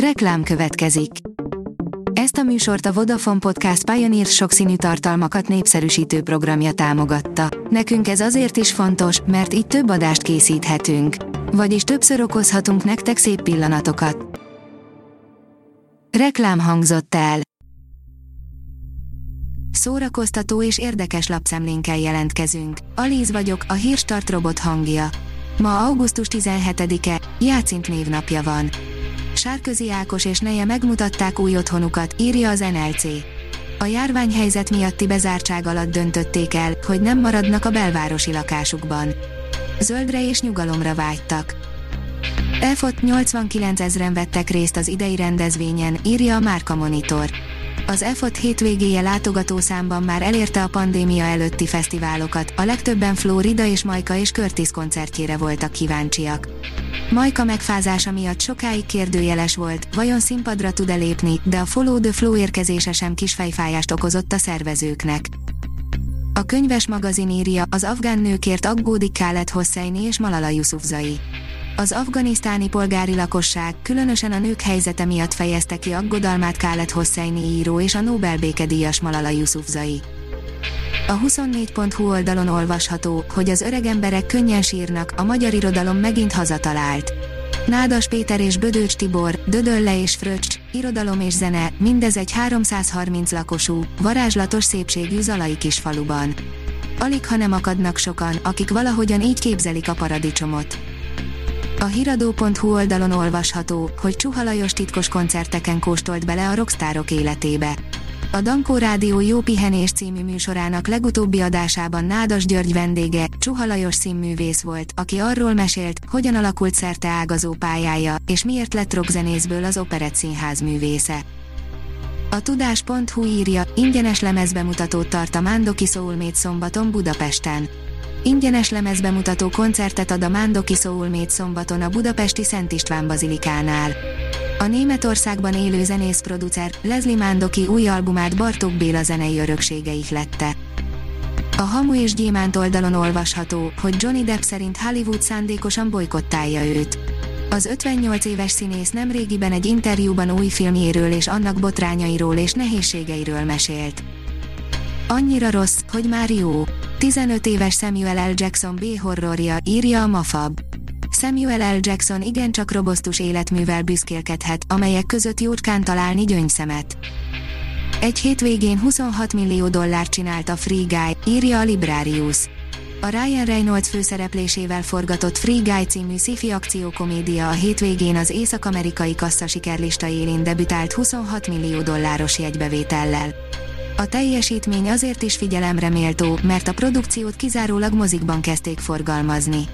Reklám következik. Ezt a műsort a Vodafone Podcast Pioneer sokszínű tartalmakat népszerűsítő programja támogatta. Nekünk ez azért is fontos, mert így több adást készíthetünk. Vagyis többször okozhatunk nektek szép pillanatokat. Reklám hangzott el. Szórakoztató és érdekes lapszemlénkkel jelentkezünk. Alíz vagyok, a hírstart robot hangja. Ma augusztus 17-e, Játszint névnapja van. Sárközi Ákos és neje megmutatták új otthonukat, írja az NLC. A járványhelyzet miatti bezártság alatt döntötték el, hogy nem maradnak a belvárosi lakásukban. Zöldre és nyugalomra vágytak. EFOT 89 ezeren vettek részt az idei rendezvényen, írja a Márka Monitor. Az EFOT hétvégéje látogatószámban már elérte a pandémia előtti fesztiválokat, a legtöbben Florida és Majka és Curtis koncertjére voltak kíváncsiak. Majka megfázása miatt sokáig kérdőjeles volt, vajon színpadra tud-e lépni, de a Follow the Flow érkezése sem kis fejfájást okozott a szervezőknek. A könyves magazin írja, az afgán nőkért aggódik Khaled Hosseini és Malala Yousafzai. Az afganisztáni polgári lakosság, különösen a nők helyzete miatt fejezte ki aggodalmát Khaled Hosseini író és a Nobel békedíjas Malala Yousafzai. A 24.hu oldalon olvasható, hogy az öreg emberek könnyen sírnak, a magyar irodalom megint hazatalált. Nádas Péter és Bödöcs Tibor, Dödölle és Fröccs, irodalom és zene, mindez egy 330 lakosú, varázslatos szépségű zalai kis faluban. Alig ha nem akadnak sokan, akik valahogyan így képzelik a paradicsomot. A hiradó.hu oldalon olvasható, hogy Csuha Lajos titkos koncerteken kóstolt bele a rockstárok életébe. A Dankó Rádió Jó Pihenés című műsorának legutóbbi adásában Nádas György vendége, Csuha Lajos színművész volt, aki arról mesélt, hogyan alakult szerte ágazó pályája, és miért lett rockzenészből az Operett Színház művésze. A tudás.hu írja, ingyenes lemezbemutatót tart a Mándoki Soulmate szombaton Budapesten. Ingyenes lemezbemutató koncertet ad a Mándoki Soulmate szombaton a budapesti Szent István Bazilikánál. A Németországban élő zenész-producer Leslie Mándoki új albumát Bartók Béla zenei öröksége ihlette. A Hamu és Gyémánt oldalon olvasható, hogy Johnny Depp szerint Hollywood szándékosan bolykottálja őt. Az 58 éves színész nem régiben egy interjúban új filmjéről és annak botrányairól és nehézségeiről mesélt. Annyira rossz, hogy már jó. 15 éves Samuel L. Jackson B-horrorja, írja a Mafab. Samuel L. Jackson igencsak robosztus életművel büszkélkedhet, amelyek között jócskán találni gyöngyszemet. Egy hétvégén 26 millió dollárt csinált a Free Guy, írja a Librarius. A Ryan Reynolds főszereplésével forgatott Free Guy című sci-fi akciókomédia a hétvégén az észak-amerikai kasszasikerlista élén debütált 26 millió dolláros jegybevétellel. A teljesítmény azért is figyelemre méltó, mert a produkciót kizárólag mozikban kezdték forgalmazni.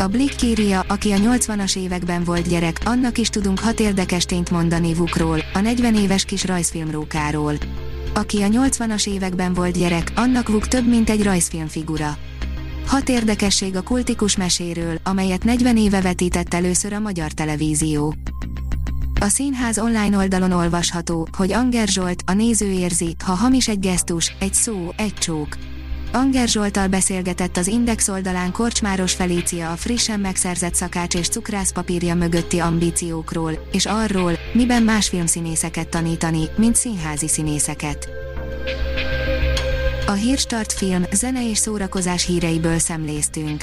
A Blick írja, aki a 80-as években volt gyerek, annak is tudunk hat érdekes tényt mondani Vukról, a 40 éves kis rajzfilmrókáról. Aki a 80-as években volt gyerek, annak Vuk több mint egy rajzfilmfigura. Hat érdekesség a kultikus meséről, amelyet 40 éve vetített először a magyar televízió. A színház online oldalon olvasható, hogy Anger Zsolt, a néző érzi, ha hamis egy gesztus, egy szó, egy csók. Anger Zsoltal beszélgetett az Index oldalán Korcsmáros Felícia a frissen megszerzett szakács és cukrászpapírja mögötti ambíciókról, és arról, miben más filmszínészeket tanítani, mint színházi színészeket. A Hírstart film, zene és szórakozás híreiből szemléztünk.